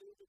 David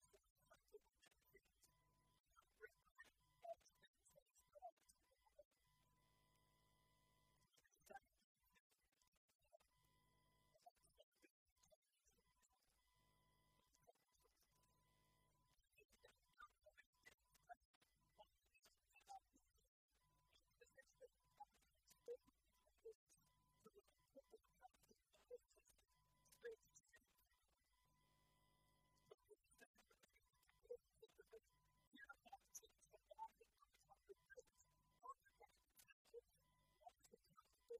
What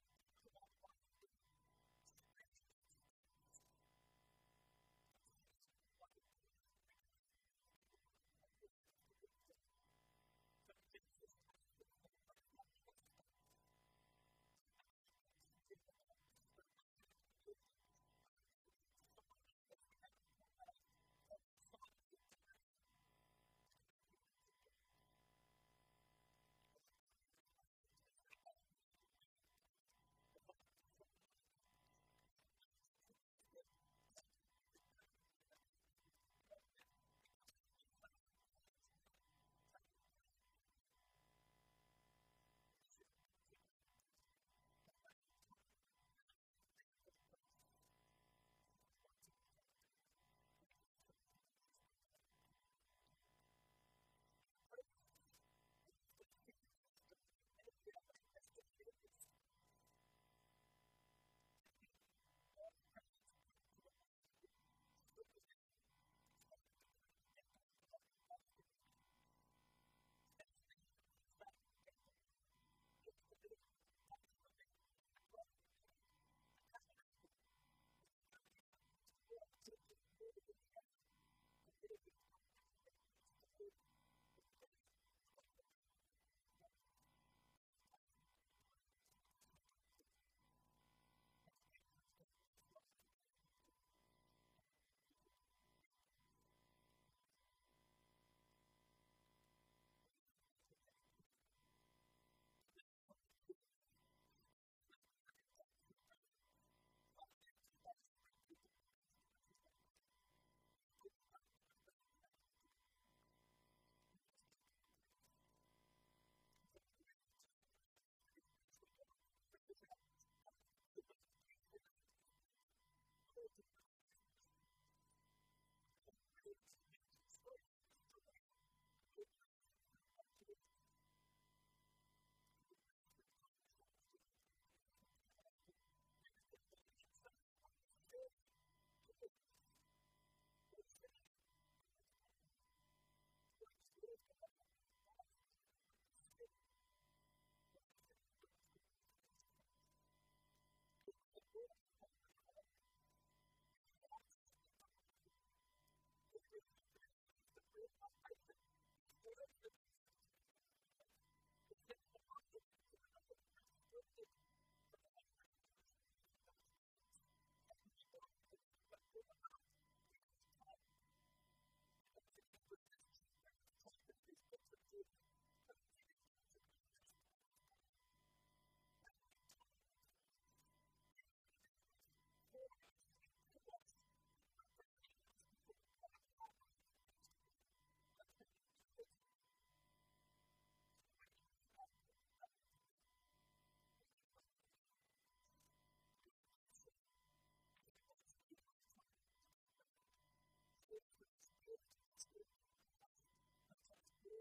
Thank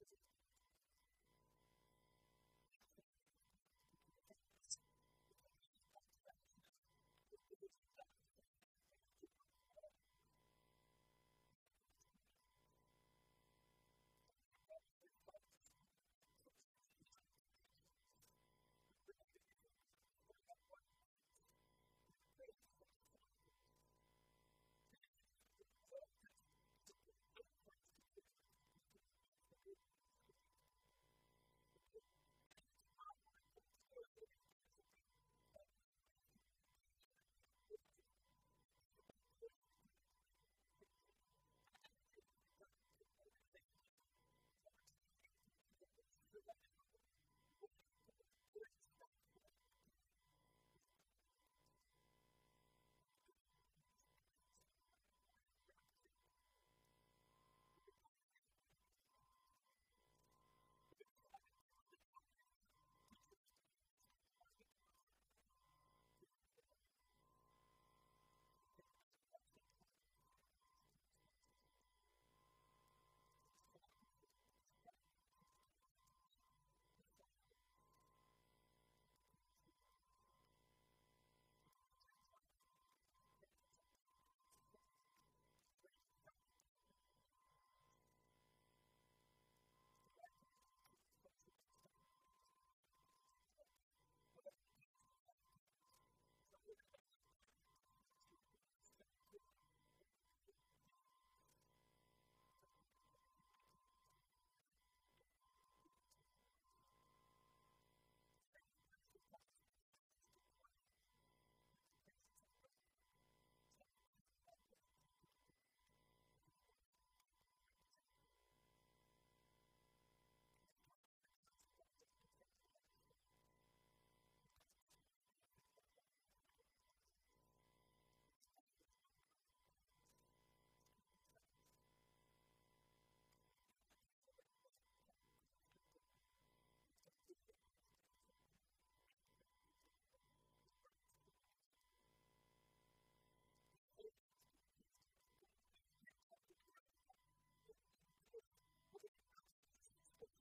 because it's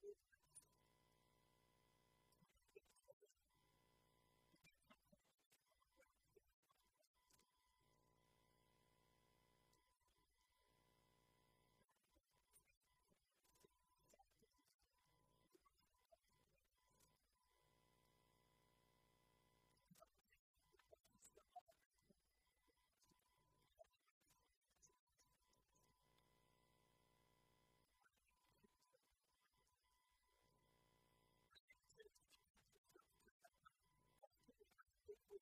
Thank you.